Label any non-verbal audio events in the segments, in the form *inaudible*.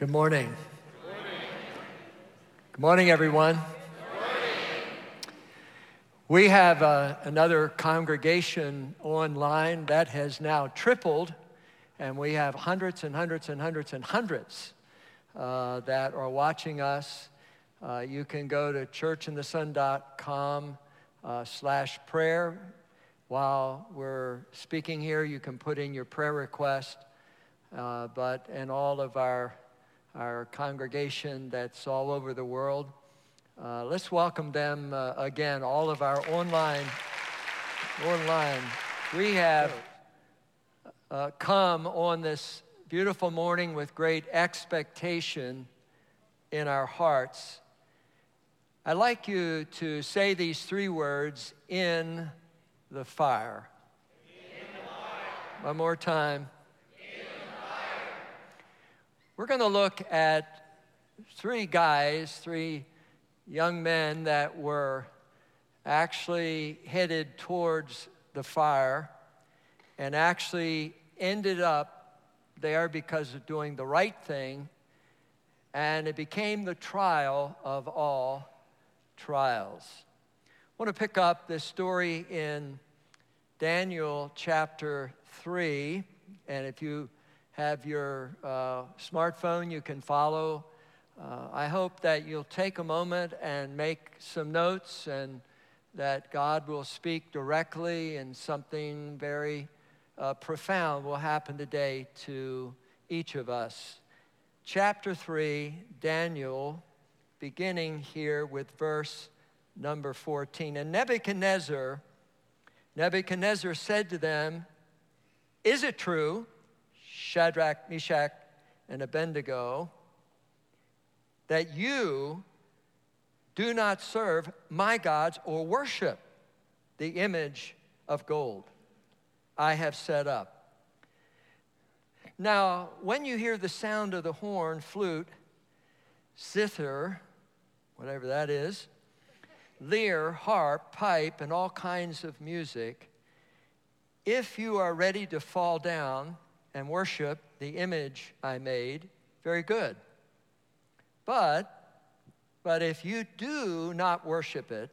Good morning. Good morning, everyone. We have uh, another congregation online that has now tripled, and we have hundreds and hundreds and hundreds and hundreds uh, that are watching us. Uh, you can go to churchinthesun.com uh, slash prayer. While we're speaking here, you can put in your prayer request. Uh, but in all of our our congregation that's all over the world. Uh, let's welcome them uh, again, all of our online, online. We have uh, come on this beautiful morning with great expectation in our hearts. I'd like you to say these three words in the fire. In the fire. One more time. We're going to look at three guys, three young men that were actually headed towards the fire and actually ended up there because of doing the right thing. And it became the trial of all trials. I want to pick up this story in Daniel chapter 3. And if you have your uh, smartphone, you can follow. Uh, I hope that you'll take a moment and make some notes and that God will speak directly and something very uh, profound will happen today to each of us. Chapter 3, Daniel, beginning here with verse number 14. And Nebuchadnezzar, Nebuchadnezzar said to them, Is it true? Shadrach, Meshach, and Abednego, that you do not serve my gods or worship the image of gold I have set up. Now, when you hear the sound of the horn, flute, zither, whatever that is, lyre, harp, pipe, and all kinds of music, if you are ready to fall down, and worship the image I made, very good. But, but if you do not worship it,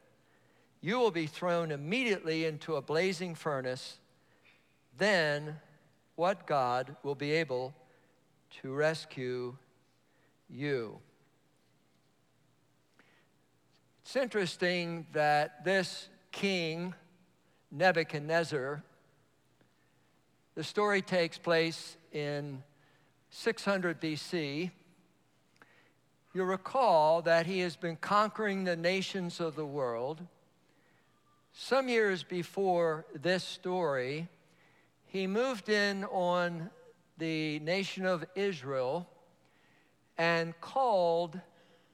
you will be thrown immediately into a blazing furnace. Then what God will be able to rescue you? It's interesting that this king, Nebuchadnezzar, the story takes place in 600 BC. You'll recall that he has been conquering the nations of the world. Some years before this story, he moved in on the nation of Israel and called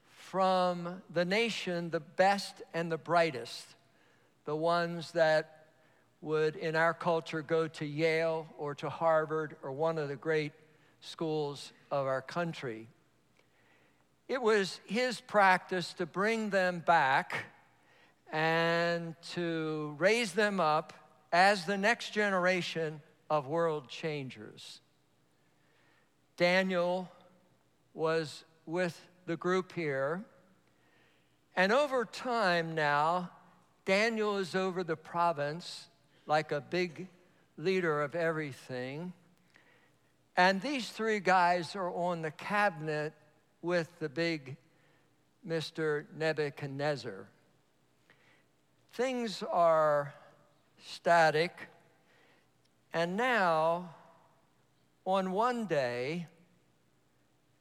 from the nation the best and the brightest, the ones that would, in our culture, go to Yale or to Harvard or one of the great schools of our country. It was his practice to bring them back and to raise them up as the next generation of world changers. Daniel was with the group here. And over time now, Daniel is over the province like a big leader of everything. And these three guys are on the cabinet with the big Mr. Nebuchadnezzar. Things are static, and now, on one day,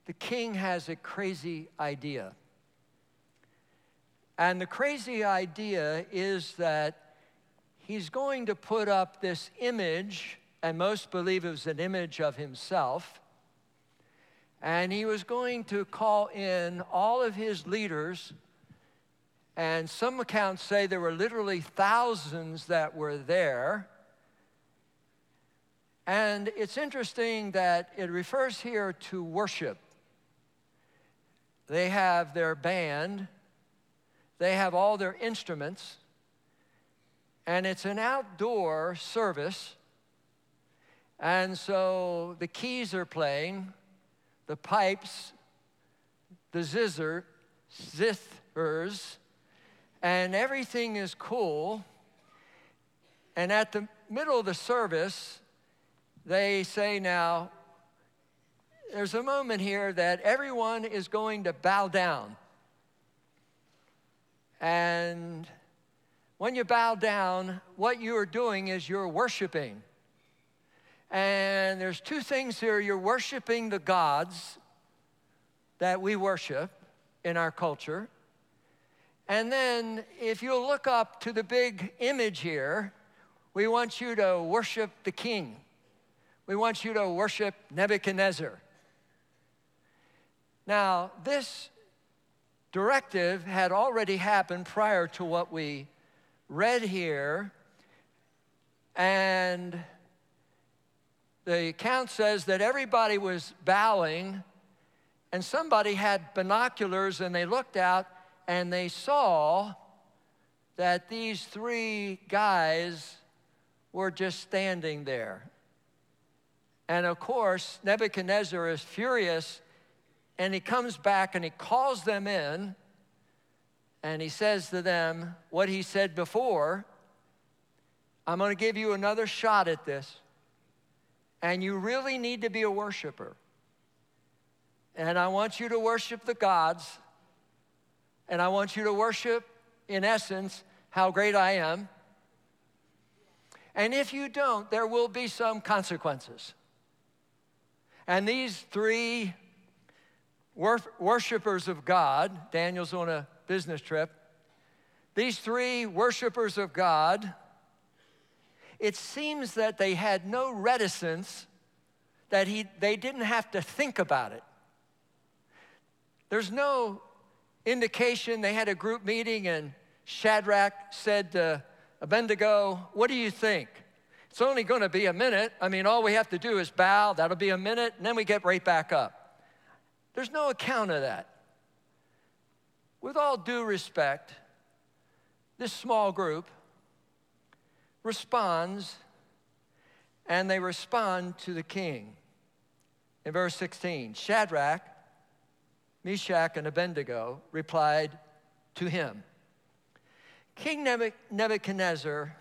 the king has a crazy idea. And the crazy idea is that he's going to put up this image, and most believe it was an image of himself. And he was going to call in all of his leaders. And some accounts say there were literally thousands that were there. And it's interesting that it refers here to worship. They have their band, they have all their instruments, and it's an outdoor service. And so the keys are playing, the pipes the zither, zithers, and everything is cool. And at the middle of the service, they say, Now, there's a moment here that everyone is going to bow down. And when you bow down, what you are doing is you're worshiping. And there's two things here you're worshiping the gods that we worship in our culture. And then, if you look up to the big image here, we want you to worship the king. We want you to worship Nebuchadnezzar. Now, this directive had already happened prior to what we read here. And the account says that everybody was bowing, and somebody had binoculars and they looked out and they saw that these three guys were just standing there. And of course, Nebuchadnezzar is furious and he comes back and he calls them in and he says to them what he said before I'm going to give you another shot at this. And you really need to be a worshiper. And I want you to worship the gods. And I want you to worship, in essence, how great I am. And if you don't, there will be some consequences. And these three worshipers of God, Daniel's on a business trip, these three worshipers of God, it seems that they had no reticence, that he, they didn't have to think about it. There's no indication they had a group meeting and Shadrach said to Abednego, What do you think? It's only going to be a minute. I mean, all we have to do is bow, that'll be a minute, and then we get right back up. There's no account of that. With all due respect, this small group responds, and they respond to the king. In verse 16, Shadrach, Meshach, and Abednego replied to him King Nebuchadnezzar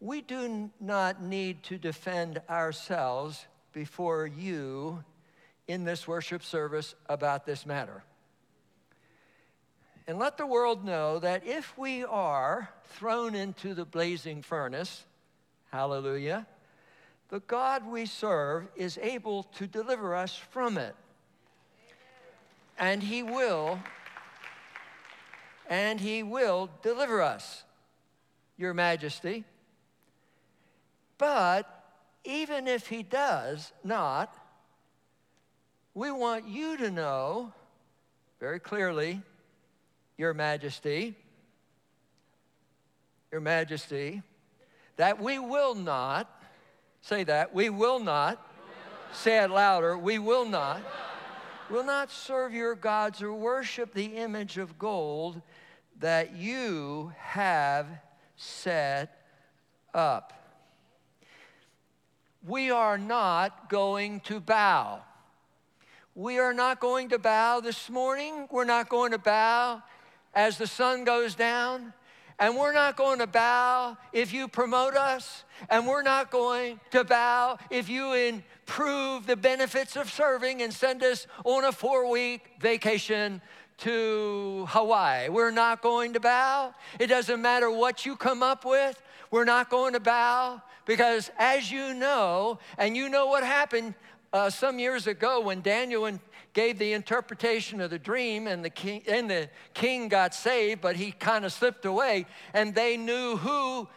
we do not need to defend ourselves before you in this worship service about this matter. And let the world know that if we are thrown into the blazing furnace, hallelujah, the God we serve is able to deliver us from it. And He will, and He will deliver us, Your Majesty. But even if he does not, we want you to know very clearly, Your Majesty, Your Majesty, that we will not, say that, we will not, say it louder, we will not, will not serve your gods or worship the image of gold that you have set up we are not going to bow. We are not going to bow this morning. We're not going to bow as the sun goes down. And we're not going to bow if you promote us. And we're not going to bow if you improve the benefits of serving and send us on a four week vacation to Hawaii. We're not going to bow. It doesn't matter what you come up with. We're not going to bow because, as you know, and you know what happened uh, some years ago when Daniel gave the interpretation of the dream and the king, and the king got saved, but he kind of slipped away, and they knew who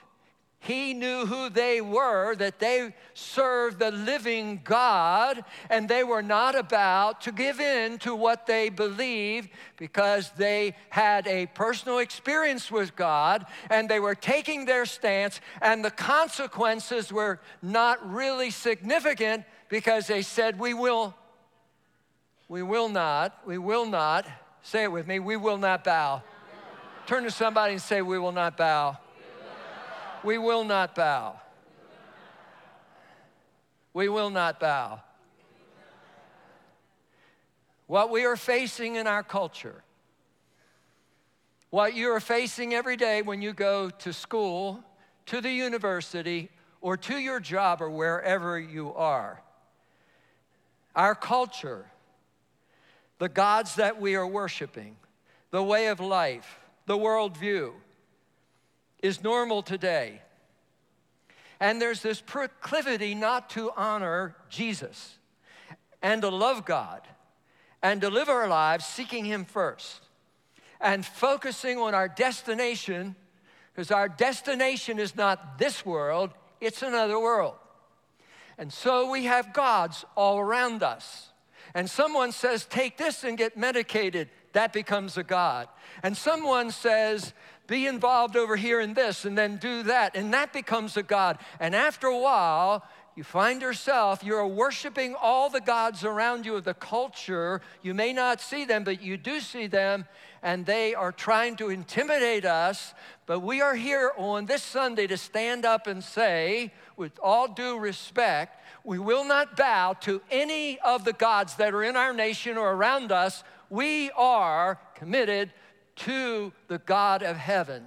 he knew who they were, that they served the living God, and they were not about to give in to what they believed because they had a personal experience with God and they were taking their stance, and the consequences were not really significant because they said, We will, we will not, we will not, say it with me, we will not bow. Turn to somebody and say, We will not bow. We will not bow. We will not bow. what we are facing in our culture, what you are facing every day when you go to school, to the university, or to your job, or wherever you are. Our culture, the gods that we are worshiping, the way of life, the worldview is normal today. And there's this proclivity not to honor Jesus and to love God and to live our lives seeking Him first and focusing on our destination because our destination is not this world, it's another world. And so we have gods all around us. And someone says, Take this and get medicated. That becomes a God. And someone says, Be involved over here in this and then do that. And that becomes a God. And after a while, you find yourself, you're worshiping all the gods around you of the culture. You may not see them, but you do see them, and they are trying to intimidate us. But we are here on this Sunday to stand up and say, with all due respect, we will not bow to any of the gods that are in our nation or around us. We are committed to the God of heaven.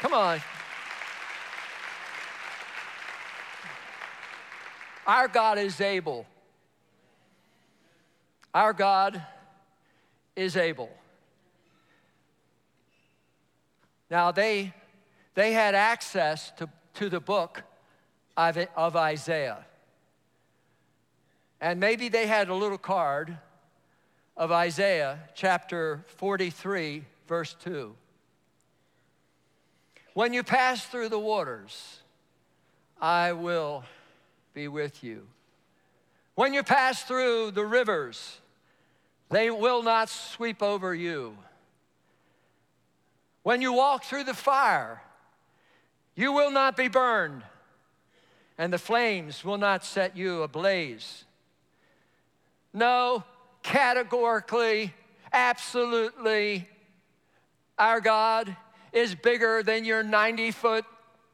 Come on. Our God is able. Our God is able. Now, they, they had access to, to the book of, of Isaiah. And maybe they had a little card of Isaiah chapter 43, verse 2. When you pass through the waters, I will be with you. When you pass through the rivers, they will not sweep over you. When you walk through the fire, you will not be burned, and the flames will not set you ablaze. No, categorically, absolutely, our God is bigger than your 90 foot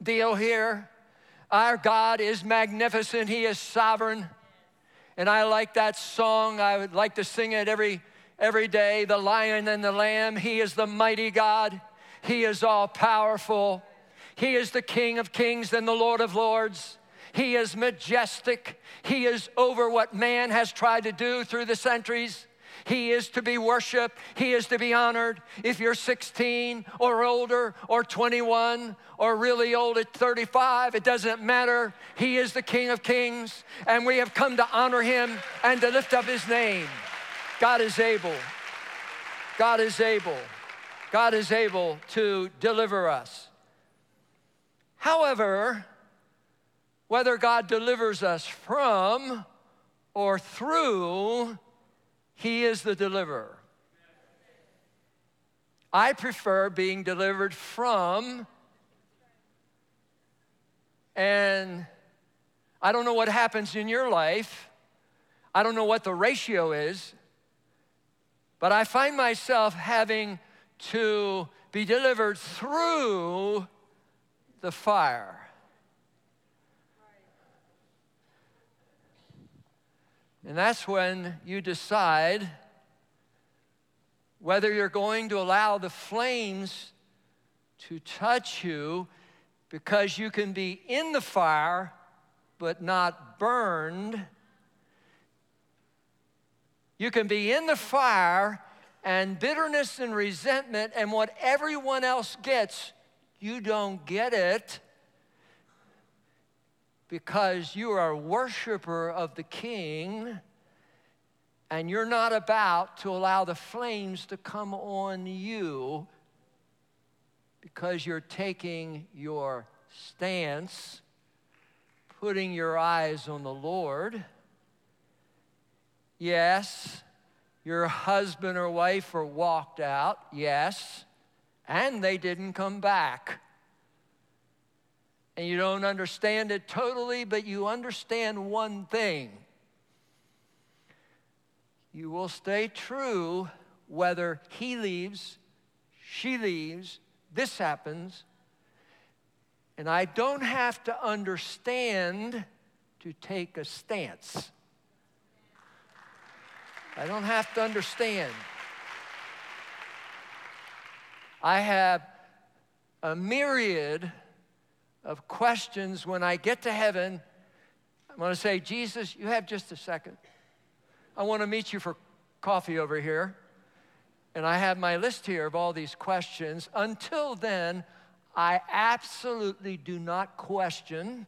deal here. Our God is magnificent, He is sovereign. And I like that song. I would like to sing it every, every day. The lion and the lamb, He is the mighty God, He is all powerful. He is the King of kings and the Lord of lords. He is majestic. He is over what man has tried to do through the centuries. He is to be worshiped. He is to be honored. If you're 16 or older or 21 or really old at 35, it doesn't matter. He is the King of Kings, and we have come to honor him and to lift up his name. God is able. God is able. God is able to deliver us. However, whether God delivers us from or through he is the deliverer. I prefer being delivered from, and I don't know what happens in your life. I don't know what the ratio is, but I find myself having to be delivered through the fire. And that's when you decide whether you're going to allow the flames to touch you because you can be in the fire but not burned. You can be in the fire and bitterness and resentment and what everyone else gets, you don't get it because you are a worshiper of the King and you're not about to allow the flames to come on you because you're taking your stance, putting your eyes on the Lord. Yes, your husband or wife are walked out, yes, and they didn't come back and you don't understand it totally, but you understand one thing. You will stay true whether he leaves, she leaves, this happens, and I don't have to understand to take a stance. I don't have to understand. I have a myriad of questions when I get to heaven. I'm going to say, Jesus, you have just a second. I want to meet you for coffee over here. And I have my list here of all these questions. Until then, I absolutely do not question.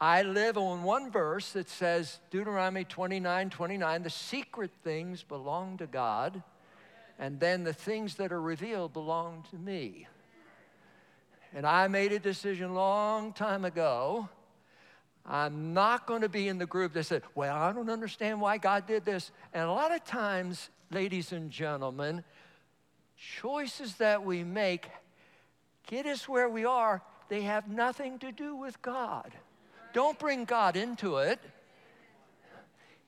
I live on one verse that says, Deuteronomy 29 29, the secret things belong to God, and then the things that are revealed belong to me. And I made a decision long time ago. I'm not going to be in the group that said, Well, I don't understand why God did this. And a lot of times, ladies and gentlemen, choices that we make get us where we are, they have nothing to do with God. Don't bring God into it.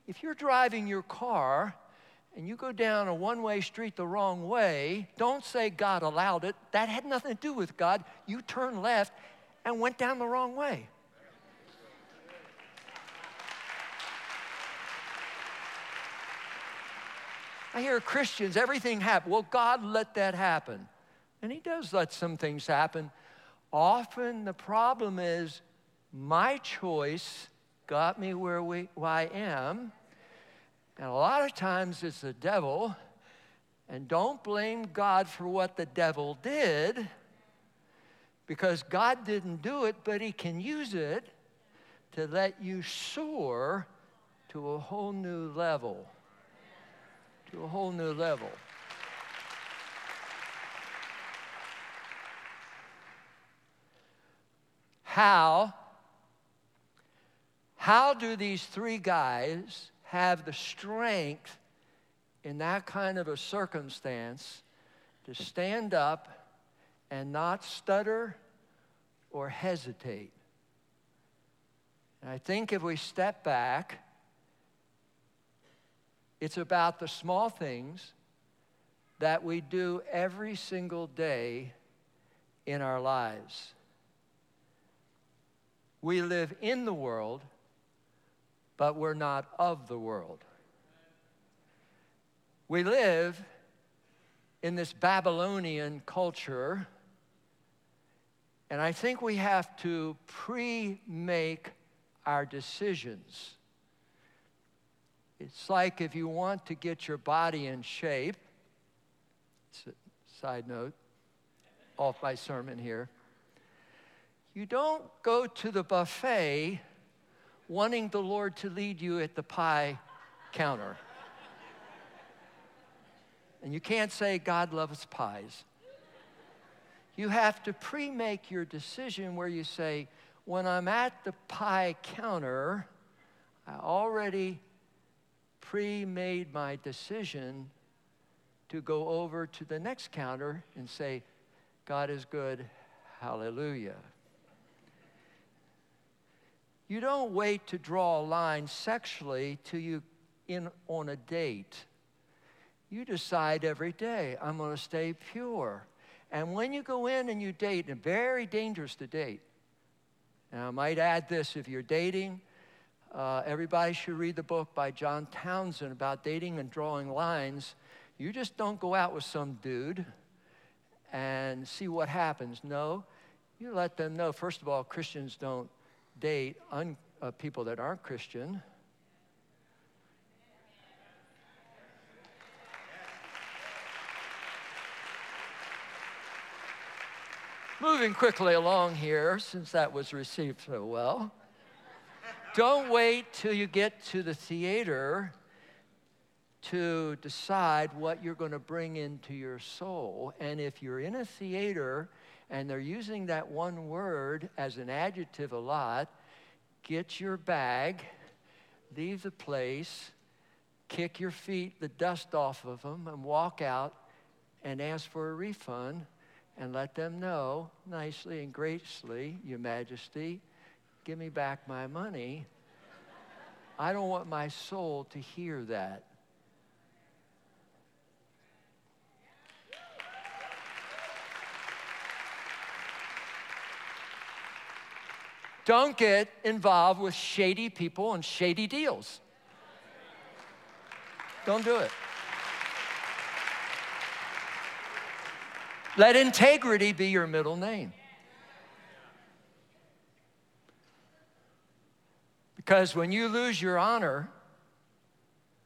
If you're driving your car and you go down a one way street the wrong way, don't say God allowed it. That had nothing to do with God. You turned left and went down the wrong way. I hear Christians, everything happened. Well, God let that happen. And He does let some things happen. Often the problem is my choice got me where, we, where I am. And a lot of times it's the devil. And don't blame God for what the devil did, because God didn't do it, but He can use it to let you soar to a whole new level. To a whole new level. How? How do these three guys have the strength in that kind of a circumstance to stand up and not stutter or hesitate. And I think if we step back, it's about the small things that we do every single day in our lives. We live in the world but we're not of the world. We live in this Babylonian culture, and I think we have to pre make our decisions. It's like if you want to get your body in shape, side note, off my sermon here, you don't go to the buffet wanting the Lord to lead you at the pie counter. And you can't say God loves pies. You have to pre make your decision where you say, when I'm at the pie counter, I already pre made my decision to go over to the next counter and say, God is good, hallelujah. You don't wait to draw a line sexually till you in on a date. You decide every day, I'm going to stay pure. And when you go in and you date, and very dangerous to date. And I might add this if you're dating, uh, everybody should read the book by John Townsend about dating and drawing lines. You just don't go out with some dude and see what happens. No, you let them know. First of all, Christians don't date un, uh, people that aren't Christian. Moving quickly along here, since that was received so well. Don't wait till you get to the theater to decide what you're going to bring into your soul. And if you're in a theater and they're using that one word as an adjective a lot. Get your bag, leave the place, kick your feet, the dust off of them, and walk out and ask for a refund and let them know nicely and graciously, Your Majesty, give me back my money. I don't want my soul to hear that. Don't get involved with shady people and shady deals. Don't do it. Let integrity be your middle name. Because when you lose your honor,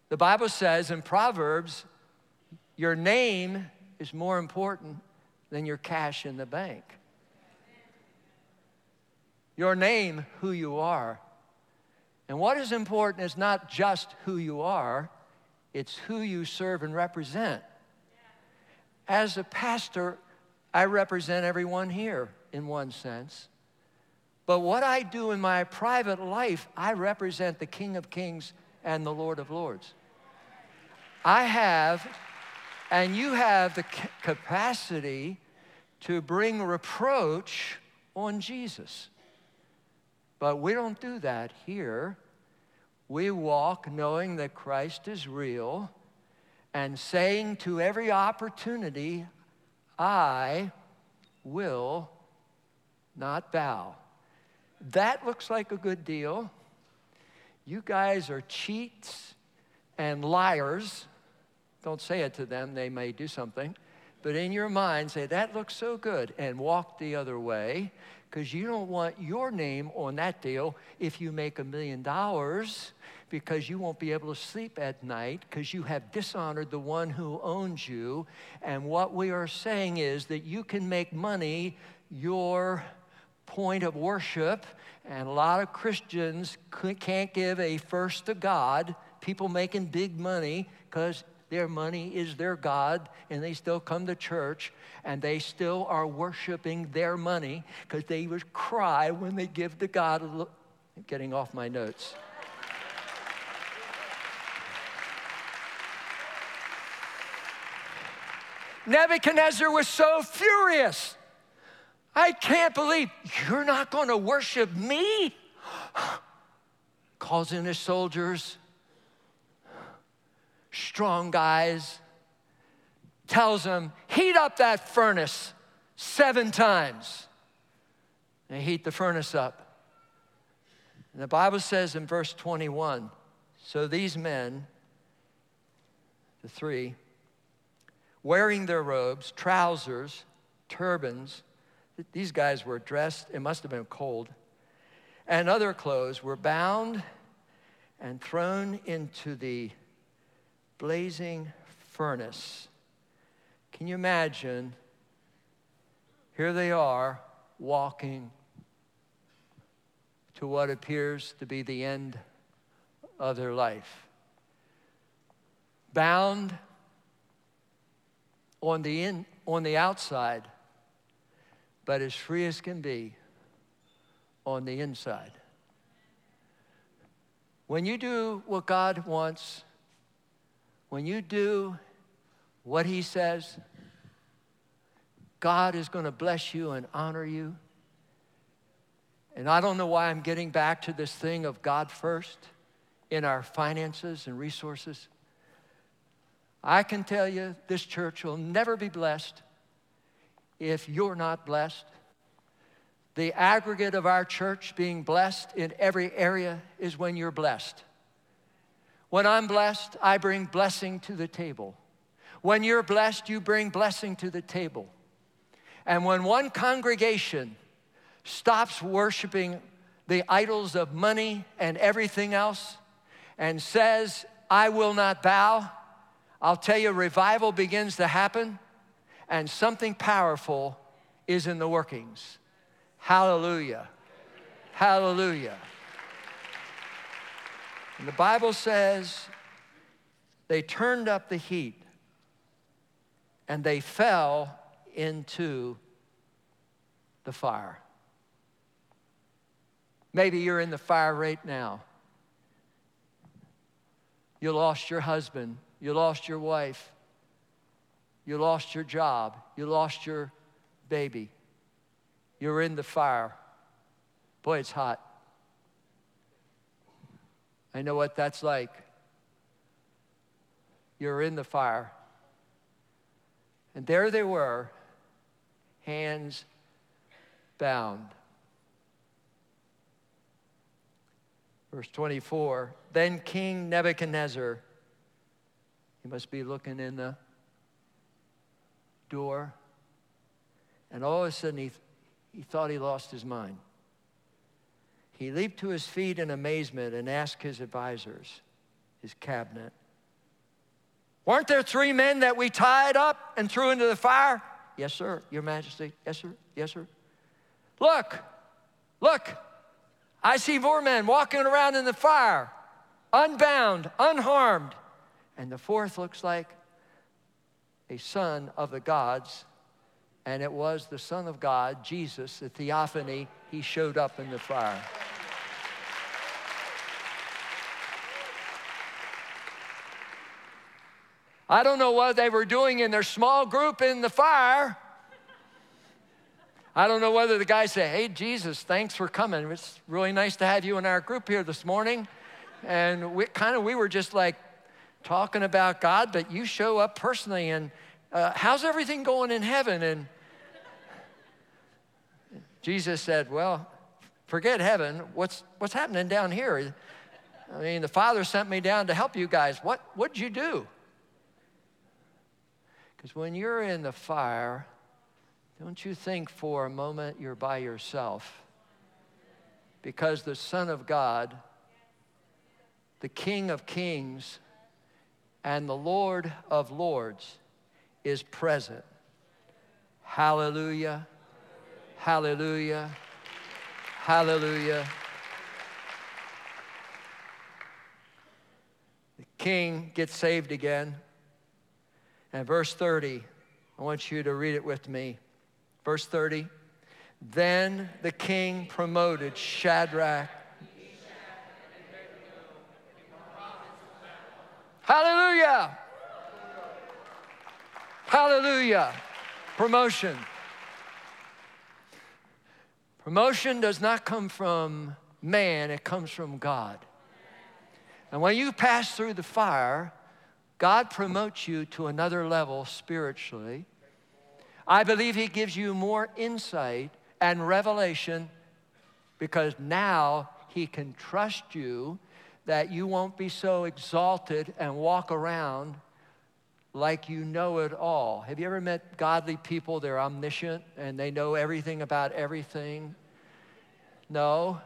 the Bible says in Proverbs, your name is more important than your cash in the bank. Your name, who you are. And what is important is not just who you are, it's who you serve and represent. As a pastor, I represent everyone here in one sense. But what I do in my private life, I represent the King of Kings and the Lord of Lords. I have, and you have the capacity to bring reproach on Jesus. But we don't do that here. We walk knowing that Christ is real and saying to every opportunity, I will not bow. That looks like a good deal. You guys are cheats and liars. Don't say it to them, they may do something. But in your mind, say, That looks so good, and walk the other way because you don't want your name on that deal if you make a million dollars because you won't be able to sleep at night because you have dishonored the one who owns you. And what we are saying is that you can make money your point of worship. And a lot of Christians can't give a first to God, people making big money because their money is their God, and they still come to church and they still are worshiping their money because they would cry when they give to God. I'm getting off my notes. Nebuchadnezzar was so furious. I can't believe you're not going to worship me. *gasps* Calls in his soldiers, strong guys, tells them, heat up that furnace seven times. They heat the furnace up. And the Bible says in verse 21 so these men, the three, wearing their robes, trousers, turbans. These guys were dressed, it must have been cold, and other clothes were bound and thrown into the blazing furnace. Can you imagine? Here they are walking to what appears to be the end of their life. Bound on the, in, on the outside, but as free as can be on the inside. When you do what God wants, when you do what He says, God is going to bless you and honor you. And I don't know why I'm getting back to this thing of God first in our finances and resources. I can tell you this church will never be blessed if you're not blessed. The aggregate of our church being blessed in every area is when you're blessed. When I'm blessed, I bring blessing to the table. When you're blessed, you bring blessing to the table. And when one congregation stops worshiping the idols of money and everything else and says, I will not bow, I'll tell you, revival begins to happen and something powerful is in the workings. Hallelujah. Hallelujah. And the Bible says they turned up the heat and they fell into the fire. Maybe you're in the fire right now. You lost your husband you lost your wife. You lost your job. You lost your baby. You're in the fire. Boy, it's hot. I know what that's like. You're in the fire. And there they were, hands bound. Verse 24 Then King Nebuchadnezzar He must be looking in the door. And all of a sudden, he, he thought he lost his mind. He leaped to his feet in amazement and asked his advisors, his cabinet, Weren't there three men that we tied up and threw into the fire? Yes, sir, Your Majesty. Yes, sir. Yes, sir. Look, look, I see four men walking around in the fire, unbound, unharmed. And the fourth looks like a son of the gods and it was the Son of God, Jesus, the theophany, he showed up in the fire. I don't know what they were doing in their small group in the fire. I don't know whether the guy said, Hey, Jesus, thanks for coming. It's really nice to have you in our group here this morning. And we kind of, we were just like talking about God, but you show up personally and uh, how's everything going in heaven? And Jesus said, Well, forget heaven. What's, what's happening down here? I mean, the Father sent me down to help you guys. What, what'd you do? Because when you're in the fire, don't you think for a moment you're by yourself? Because the Son of God, the King of Kings, and the Lord of Lords is present. Hallelujah. Hallelujah. Hallelujah. The king gets saved again. And verse 30, I want you to read it with me. Verse 30. Then the king promoted Shadrach. Hallelujah. Hallelujah. Promotion. Promotion does not come from man, it comes from God. And when you pass through the fire, God promotes you to another level spiritually. I believe He gives you more insight and revelation because now He can trust you that you won't be so exalted and walk around like you know it all. Have you ever met godly people? They're omniscient and they know everything about everything. No,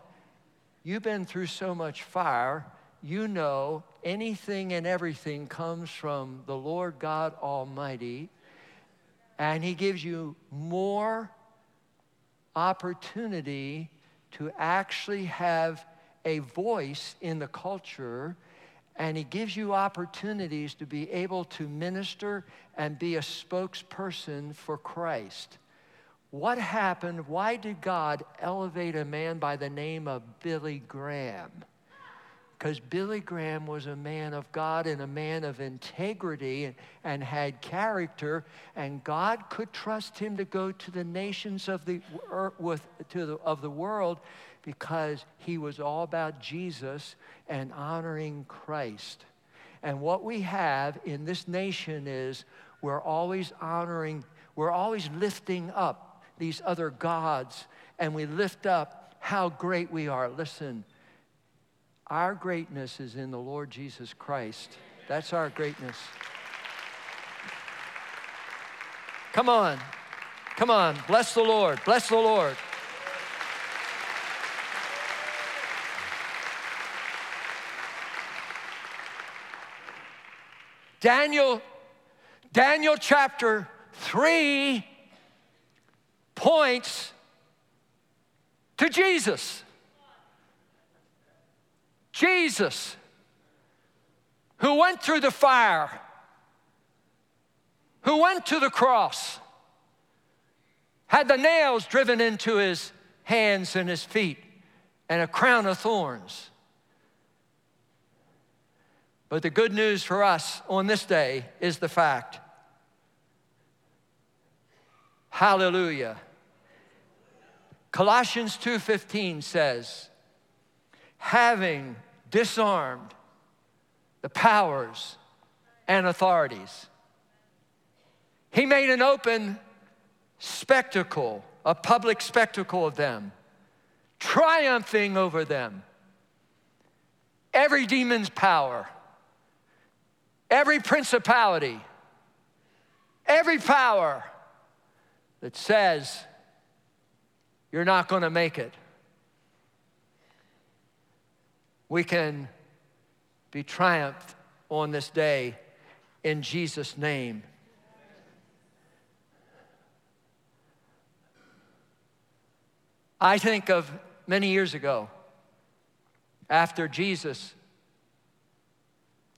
you've been through so much fire, you know anything and everything comes from the Lord God Almighty, and He gives you more opportunity to actually have a voice in the culture and he gives you opportunities to be able to minister and be a spokesperson for Christ. What happened? Why did God elevate a man by the name of Billy Graham? Because Billy Graham was a man of God and a man of integrity and, and had character, and God could trust him to go to the nations of the, with, to the, of the world because he was all about Jesus and honoring Christ. And what we have in this nation is we're always honoring, we're always lifting up these other gods, and we lift up how great we are. Listen, our greatness is in the Lord Jesus Christ. That's our greatness. Come on. Come on. Bless the Lord. Bless the Lord. Daniel, Daniel chapter 3 points to Jesus. Jesus, who went through the fire, who went to the cross, had the nails driven into his hands and his feet, and a crown of thorns. But the good news for us on this day is the fact hallelujah Colossians 2:15 says having disarmed the powers and authorities he made an open spectacle a public spectacle of them triumphing over them every demon's power every principality, every power that says you're not going to make it. We can be triumphed on this day in Jesus' name. I think of many years ago, after Jesus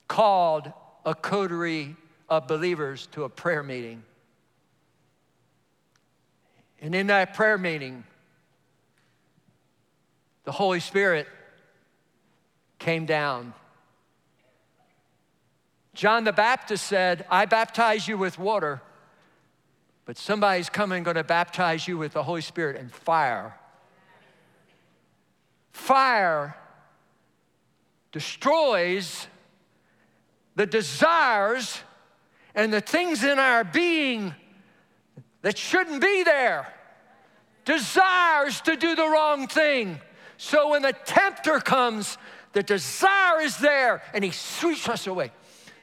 called a coterie of believers to a prayer meeting. And in that prayer meeting, the Holy Spirit came down. John the Baptist said, I baptize you with water, but somebody's coming going to baptize you with the Holy Spirit and fire. Fire destroys the desires and the things in our being that shouldn't be there. Desires to do the wrong thing. So when the tempter comes, the desire is there and he sweeps us away.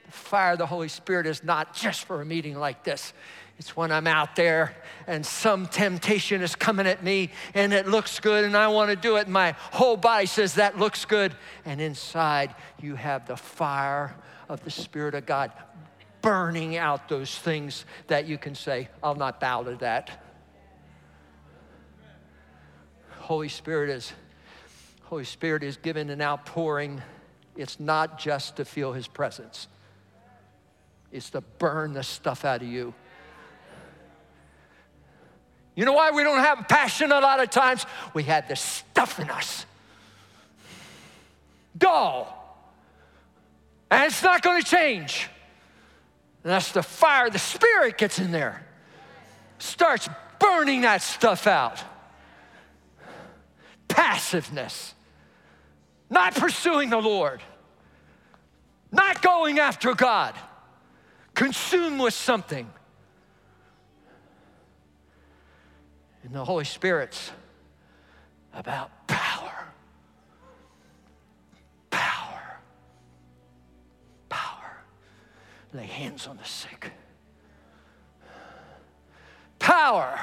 The fire of the Holy Spirit is not just for a meeting like this. It's when I'm out there and some temptation is coming at me and it looks good and I want to do it. My whole body says that looks good. And inside, you have the fire of the Spirit of God burning out those things that you can say, I'll not bow to that. Holy Spirit is Holy Spirit is given an outpouring. It's not just to feel his presence. It's to burn the stuff out of you. You know why we don't have passion a lot of times? We have the stuff in us. Dull. And it's not going to change. And that's the fire, the Spirit gets in there, starts burning that stuff out. Passiveness, not pursuing the Lord, not going after God, consumed with something. And the Holy Spirit's about power. Power. Power. Lay hands on the sick. Power.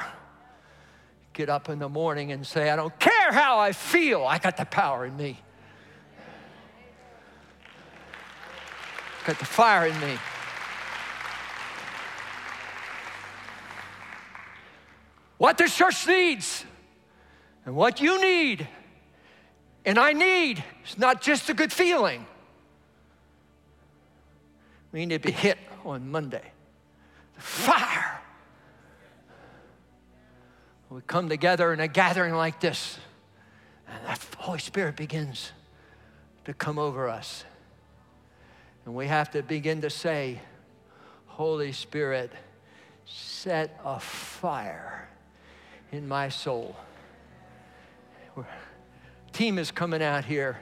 Get up in the morning and say, I don't care how I feel, I got the power in me. Got the fire in me. What the church needs and what you need and I need is not just a good feeling. We need to be hit on Monday. The fire. We come together in a gathering like this, and that Holy Spirit begins to come over us. And we have to begin to say, Holy Spirit, set a fire in my soul. Team is coming out here.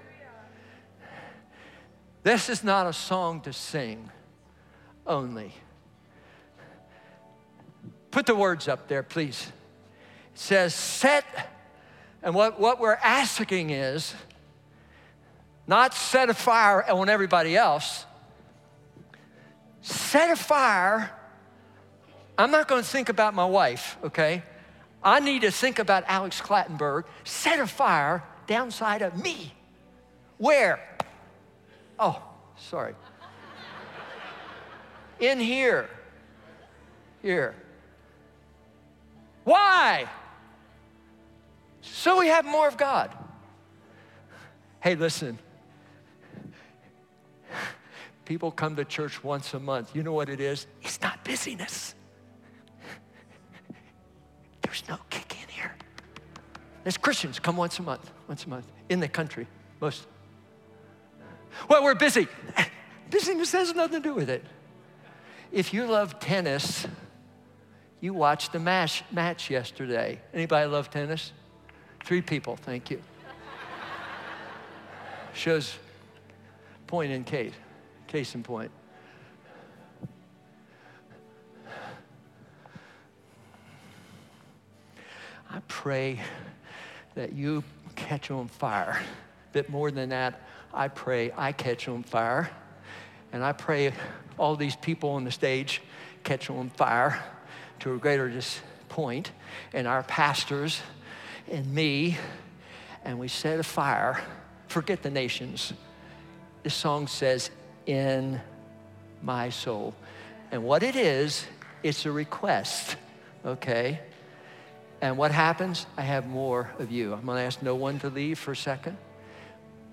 This is not a song to sing only. Put the words up there, please. It says, set, and what, what we're asking is not set a fire on everybody else, set a fire. I'm not going to think about my wife, okay? I need to think about Alex Clattenburg. Set a fire downside of me. Where? Oh, sorry in here. Here. Why? So we have more of God. Hey, listen. People come to church once a month. You know what it is? It's not busyness. There's no kick in here. There's Christians come once a month, once a month in the country, most. Well, we're busy. Busyness has nothing to do with it. If you love tennis, you watched the match, match yesterday. Anybody love tennis? Three people, thank you. Shows point in case, case in point. I pray that you catch on fire. A bit more than that, I pray I catch on fire And I pray all these people on the stage catch on fire to a greater point, and our pastors and me, and we set a fire. Forget the nations. This song says, In my soul. And what it is, it's a request, okay? And what happens? I have more of you. I'm gonna ask no one to leave for a second.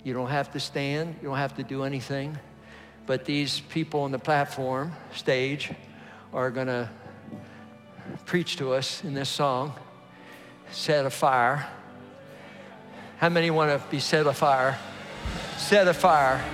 You don't have to stand, you don't have to do anything. But these people on the platform, stage, are gonna preach to us in this song, Set a Fire. How many wanna be set want more. Set a fire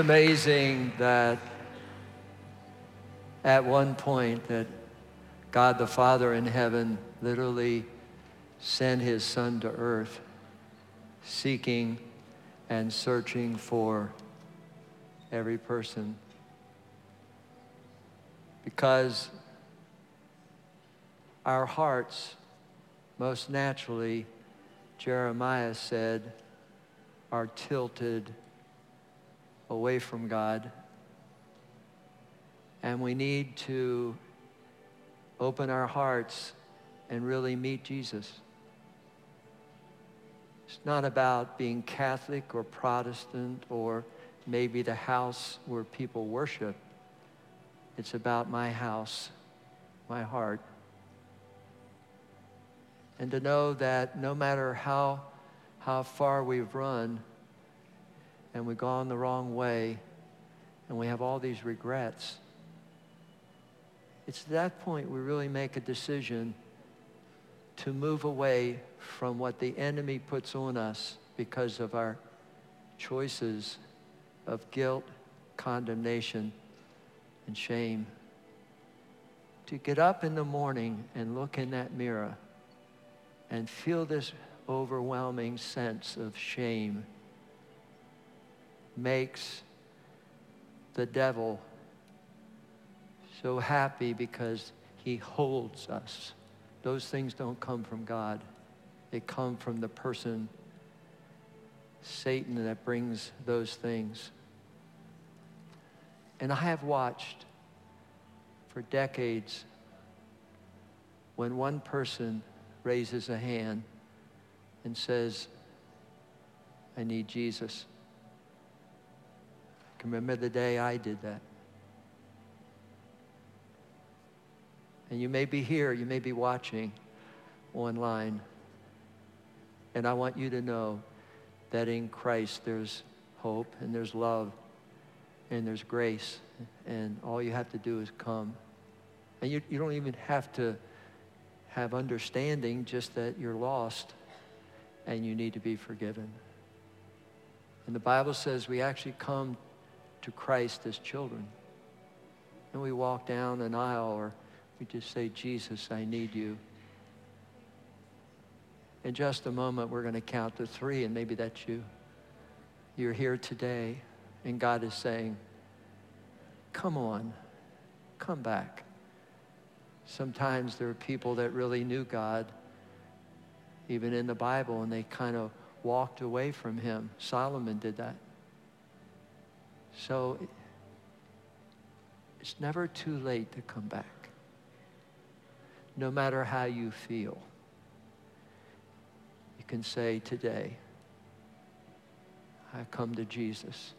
amazing that at one point that God the Father in heaven literally sent his son to earth seeking and searching for every person. Because our hearts most naturally Jeremiah said are tilted away from God. And we need to open our hearts and really meet Jesus. It's not about being Catholic or Protestant or maybe the house where people worship. It's about my house, my heart. And to know that no matter how, how far we've run, and we've gone the wrong way and we have all these regrets, it's at that point we really make a decision to move away from what the enemy puts on us because of our choices of guilt, condemnation, and shame. To get up in the morning and look in that mirror and feel this overwhelming sense of shame makes the devil so happy because he holds us. Those things don't come from God. They come from the person, Satan, that brings those things. And I have watched for decades when one person raises a hand and says, I need Jesus can remember the day I did that. And you may be here, you may be watching online. And I want you to know that in Christ there's hope and there's love and there's grace. And all you have to do is come. And you, you don't even have to have understanding, just that you're lost and you need to be forgiven. And the Bible says we actually come to Christ as children. And we walk down an aisle or we just say, Jesus, I need you. In just a moment, we're going to count to three, and maybe that's you. You're here today, and God is saying, Come on, come back. Sometimes there are people that really knew God, even in the Bible, and they kind of walked away from Him. Solomon did that. So it's never too late to come back. No matter how you feel, you can say today, I come to Jesus.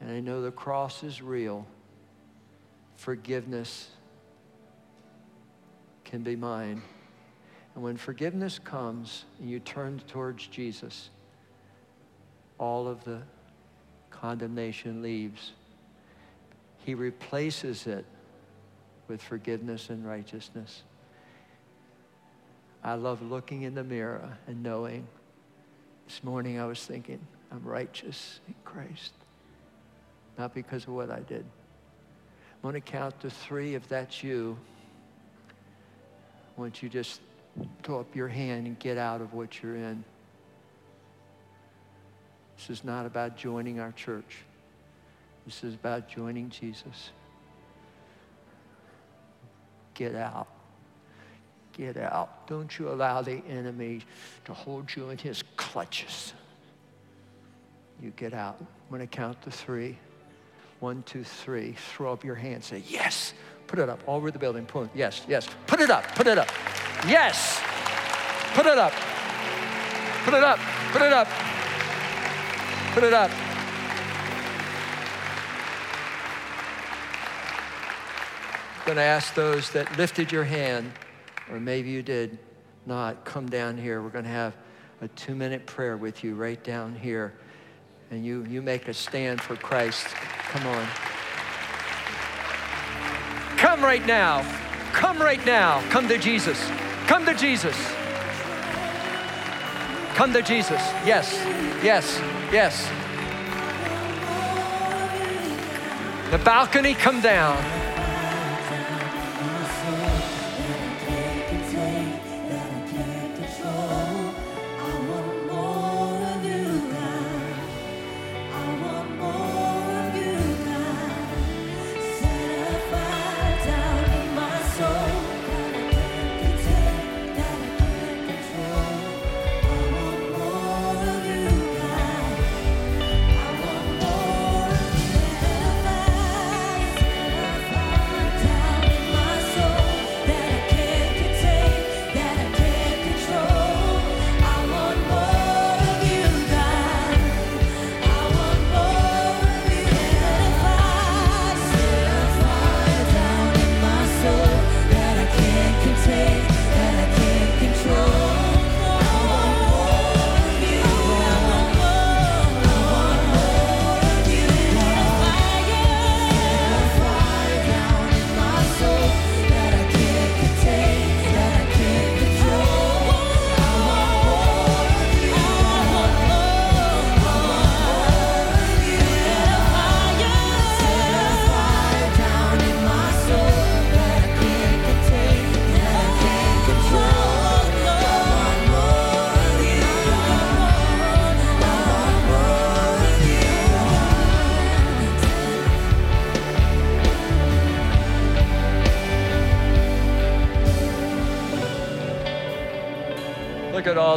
And I know the cross is real. Forgiveness can be mine. And when forgiveness comes and you turn towards Jesus, all of the condemnation leaves. He replaces it with forgiveness and righteousness. I love looking in the mirror and knowing. This morning I was thinking, I'm righteous in Christ, not because of what I did. I'm going to count to three if that's you. Want you just throw up your hand and get out of what you're in. This is not about joining our church. This is about joining Jesus. Get out. Get out. Don't you allow the enemy to hold you in his clutches. You get out. I'm going to count to three. One, two, three. Throw up your hand. Say, yes. Put it up all over the building. Put, yes, yes. Put it up. Put it up. Yes. Put it up. Put it up. Put it up. Put it up. I'm going to ask those that lifted your hand, or maybe you did not, come down here. We're going to have a two minute prayer with you right down here. And you, you make a stand for Christ. Come on. Come right now. Come right now. Come to Jesus. Come to Jesus. Come to Jesus. Yes, yes, Yes. The balcony come down.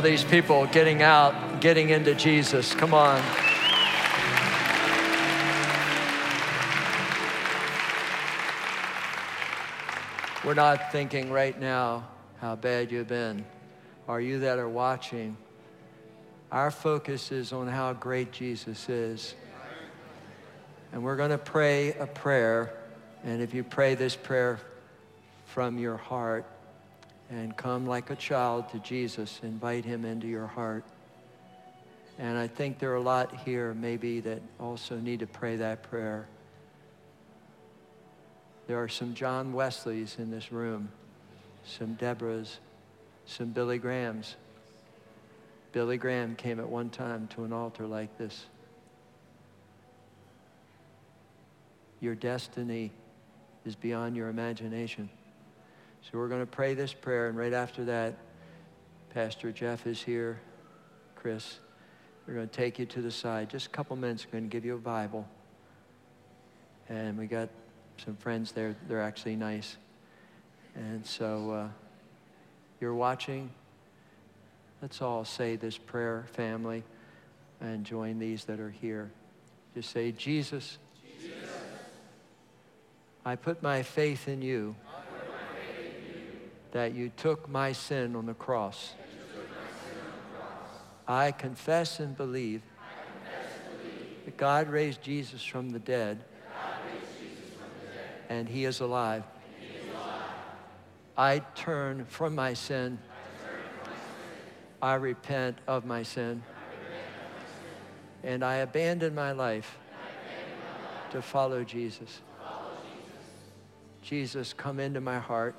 These people getting out, getting into Jesus. Come on. We're not thinking right now how bad you've been. Are you that are watching? Our focus is on how great Jesus is. And we're going to pray a prayer. And if you pray this prayer from your heart and come like a child to Jesus, invite him into your heart. And I think there are a lot here maybe that also need to pray that prayer. There are some John Wesleys in this room, some Deborahs, some Billy Grahams. Billy Graham came at one time to an altar like this. Your destiny is beyond your imagination. So we're going to pray this prayer, and right after that, Pastor Jeff is here, Chris. We're going to take you to the side. Just a couple minutes, we're going to give you a Bible. And we got some friends there. They're actually nice. And so uh, you're watching. Let's all say this prayer, family, and join these that are here. Just say, Jesus, Jesus. I put my faith in you, faith in you that you took my sin on the cross. I confess and believe that God raised Jesus from the dead and. He is alive. I turn from my sin. I repent of my sin. And I abandon my life to follow Jesus. Jesus, come into my heart.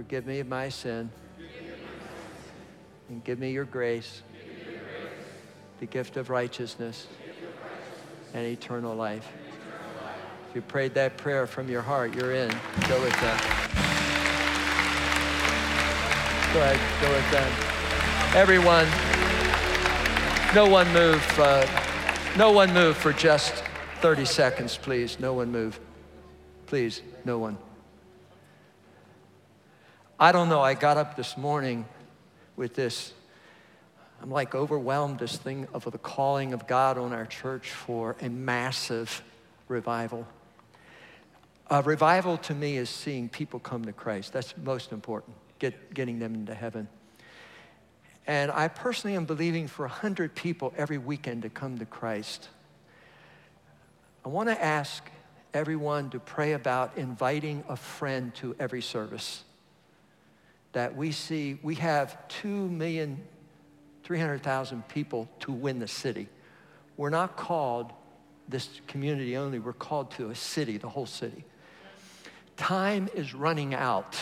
Forgive me of my sin. And give me your grace, the gift of righteousness, and eternal life. If you prayed that prayer from your heart, you're in. Go with that. Go ahead, go with that. Everyone, no one move. Uh, no one move for just 30 seconds, please. No one move. Please, no one. I don't know. I got up this morning with this. I'm like overwhelmed, this thing of the calling of God on our church for a massive revival. A revival to me is seeing people come to Christ. That's most important, get, getting them into heaven. And I personally am believing for 100 people every weekend to come to Christ. I want to ask everyone to pray about inviting a friend to every service. That we see, we have 2,300,000 people to win the city. We're not called this community only, we're called to a city, the whole city. Time is running out.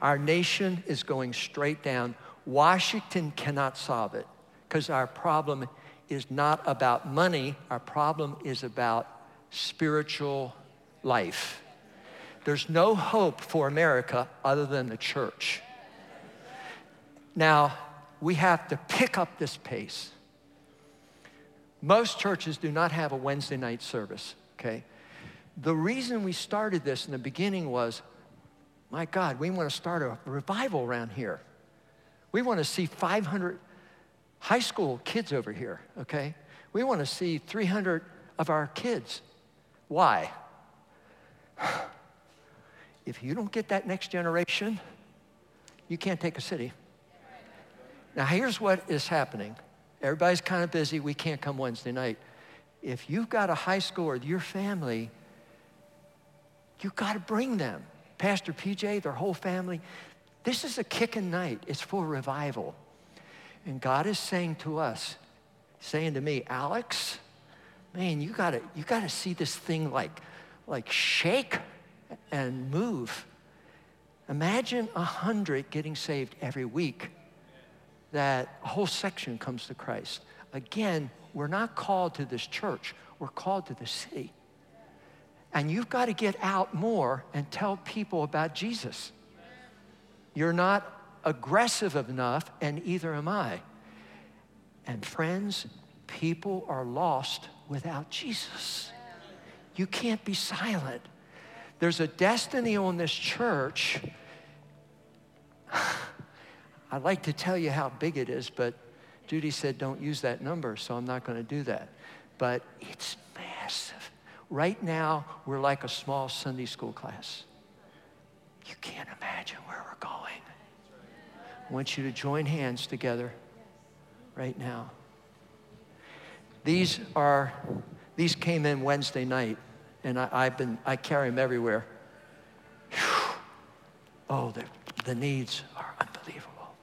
Our nation is going straight down. Washington cannot solve it because our problem is not about money, our problem is about spiritual life. There's no hope for America other than the church. Now, we have to pick up this pace. Most churches do not have a Wednesday night service, okay? The reason we started this in the beginning was my God, we want to start a revival around here. We want to see 500 high school kids over here, okay? We want to see 300 of our kids. Why? If you don't get that next generation, you can't take a city. Now, here's what is happening. Everybody's kind of busy. We can't come Wednesday night. If you've got a high school or your family, you've got to bring them. Pastor PJ, their whole family. This is a kicking night. It's for revival. And God is saying to us, saying to me, Alex, man, you gotta, you gotta see this thing like, like shake and move. Imagine a hundred getting saved every week. That whole section comes to Christ. Again, we're not called to this church, we're called to the city. And you've got to get out more and tell people about Jesus. You're not aggressive enough, and either am I. And friends, people are lost without Jesus. You can't be silent. There's a destiny on this church. *sighs* I'd like to tell you how big it is, but Judy said don't use that number, so I'm not going to do that. But it's massive. Right now, we're like a small Sunday school class. You can't imagine where we're going. I want you to join hands together right now. These are, these came in Wednesday night, and I, have been, I carry them everywhere. Whew. Oh, the, the needs are unbelievable.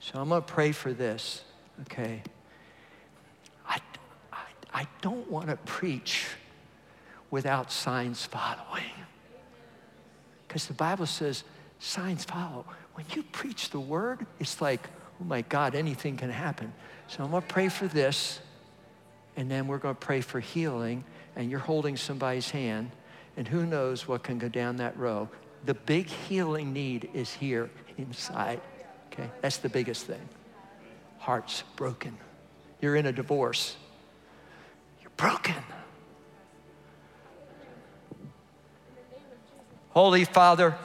So I'm going to pray for this, okay? I, I, I don't want to preach without signs following. Because the Bible says signs follow. When you preach the word, it's like, oh my God, anything can happen. So I'm going to pray for this, and then we're going to pray for healing, and you're holding somebody's hand, and who knows what can go down that row. The big healing need is here inside. Okay? That's the biggest thing. Hearts broken. You're in a divorce. You're broken. Holy Father,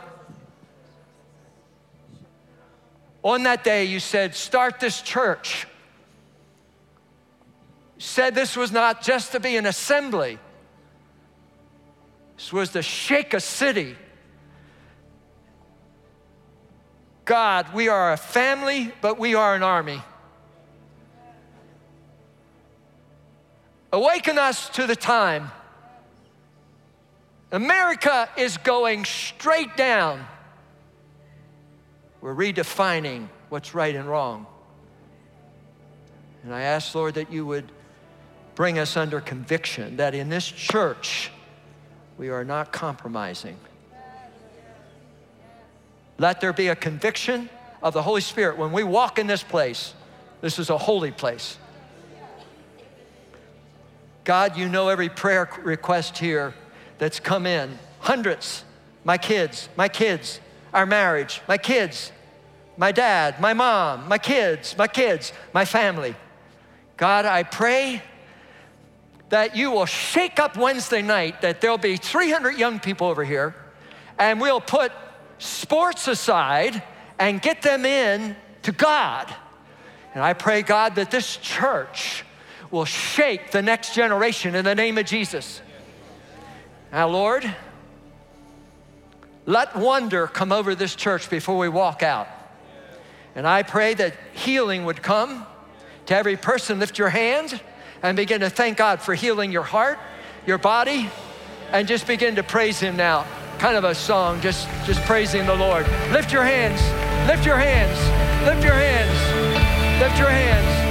on that day you said, start this church. Said this was not just to be an assembly, was to shake a city. God, we are a family, but we are an army. Awaken us to the time. America is going straight down. We're redefining what's right and wrong. And I ask, Lord, that you would bring us under conviction that in this church, we are not compromising. Let there be a conviction of the Holy Spirit when we walk in this place. This is a holy place. God, you know every prayer request here that's come in. Hundreds. My kids, my kids, our marriage, my kids, my dad, my mom, my kids, my kids, my family. God, I pray that you will shake up Wednesday night, that there'll be 300 young people over here, and we'll put sports aside and get them in to God. And I pray, God, that this church will shake the next generation in the name of Jesus. Now, Lord, let wonder come over this church before we walk out. And I pray that healing would come to every person. Lift your hands and begin to thank God for healing your heart, your body, and just begin to praise Him now. Kind of a song, just, just praising the Lord. Lift your hands, lift your hands, lift your hands, lift your hands.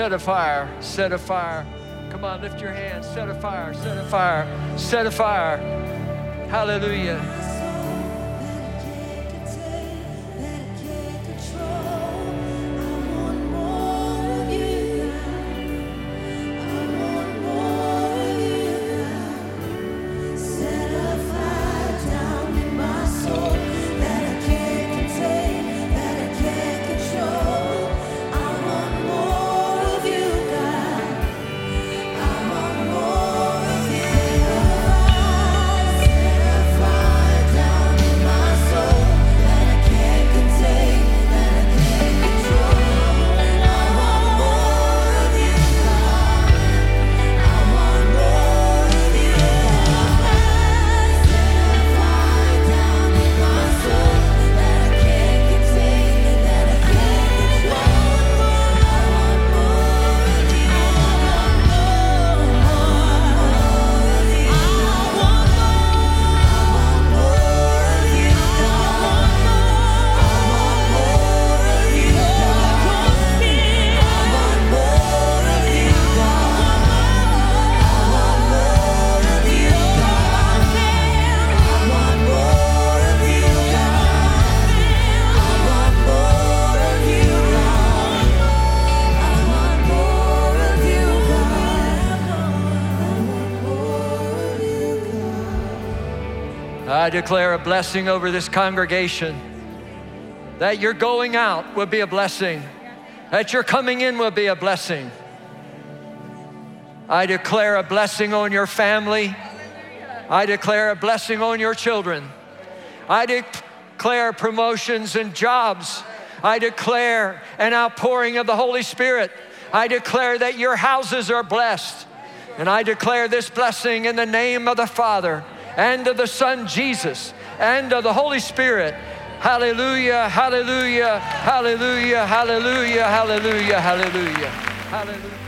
Set a fire, set a fire. Come on, lift your hands. Set a fire, set a fire, set a fire. Hallelujah. Declare a blessing over this congregation. That your going out will be a blessing. That your coming in will be a blessing. I declare a blessing on your family. I declare a blessing on your children. I declare promotions and jobs. I declare an outpouring of the Holy Spirit. I declare that your houses are blessed. And I declare this blessing in the name of the Father and of the Son Jesus and of the Holy Spirit. Hallelujah, hallelujah, hallelujah, hallelujah, hallelujah, hallelujah, hallelujah.